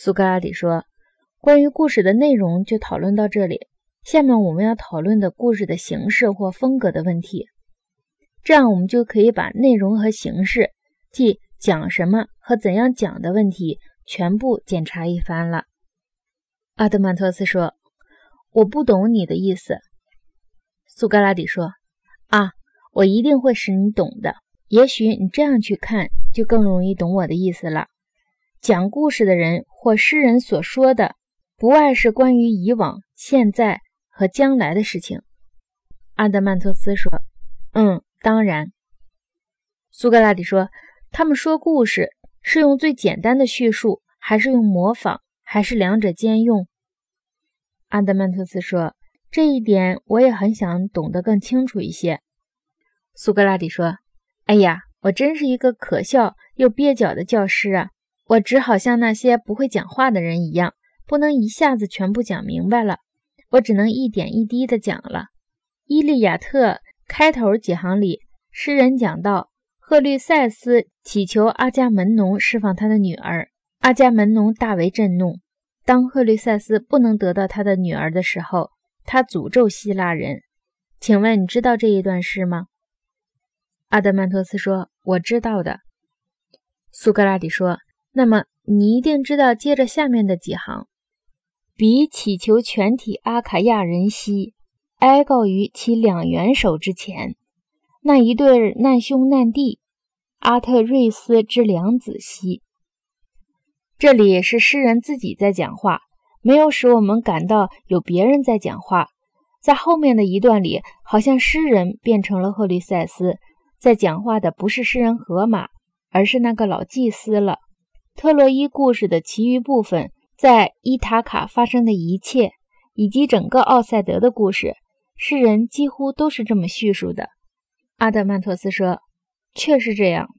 苏格拉底说：“关于故事的内容就讨论到这里。下面我们要讨论的故事的形式或风格的问题。这样我们就可以把内容和形式，即讲什么和怎样讲的问题，全部检查一番了。”阿德曼托斯说：“我不懂你的意思。”苏格拉底说：“啊，我一定会使你懂的。也许你这样去看，就更容易懂我的意思了。”讲故事的人或诗人所说的，不外是关于以往、现在和将来的事情。阿德曼托斯说：“嗯，当然。”苏格拉底说：“他们说故事是用最简单的叙述，还是用模仿，还是两者兼用？”阿德曼托斯说：“这一点我也很想懂得更清楚一些。”苏格拉底说：“哎呀，我真是一个可笑又蹩脚的教师啊！”我只好像那些不会讲话的人一样，不能一下子全部讲明白了。我只能一点一滴地讲了。《伊利亚特》开头几行里，诗人讲到，赫律塞斯祈求阿伽门农释放他的女儿，阿伽门农大为震怒。当赫律塞斯不能得到他的女儿的时候，他诅咒希腊人。请问你知道这一段诗吗？阿德曼托斯说：“我知道的。”苏格拉底说。那么你一定知道，接着下面的几行：彼祈求全体阿卡亚人兮，哀告于其两元首之前，那一对难兄难弟，阿特瑞斯之两子兮。这里是诗人自己在讲话，没有使我们感到有别人在讲话。在后面的一段里，好像诗人变成了赫律塞斯，在讲话的不是诗人荷马，而是那个老祭司了。特洛伊故事的其余部分，在伊塔卡发生的一切，以及整个奥赛德的故事，诗人几乎都是这么叙述的。阿德曼托斯说：“确是这样。”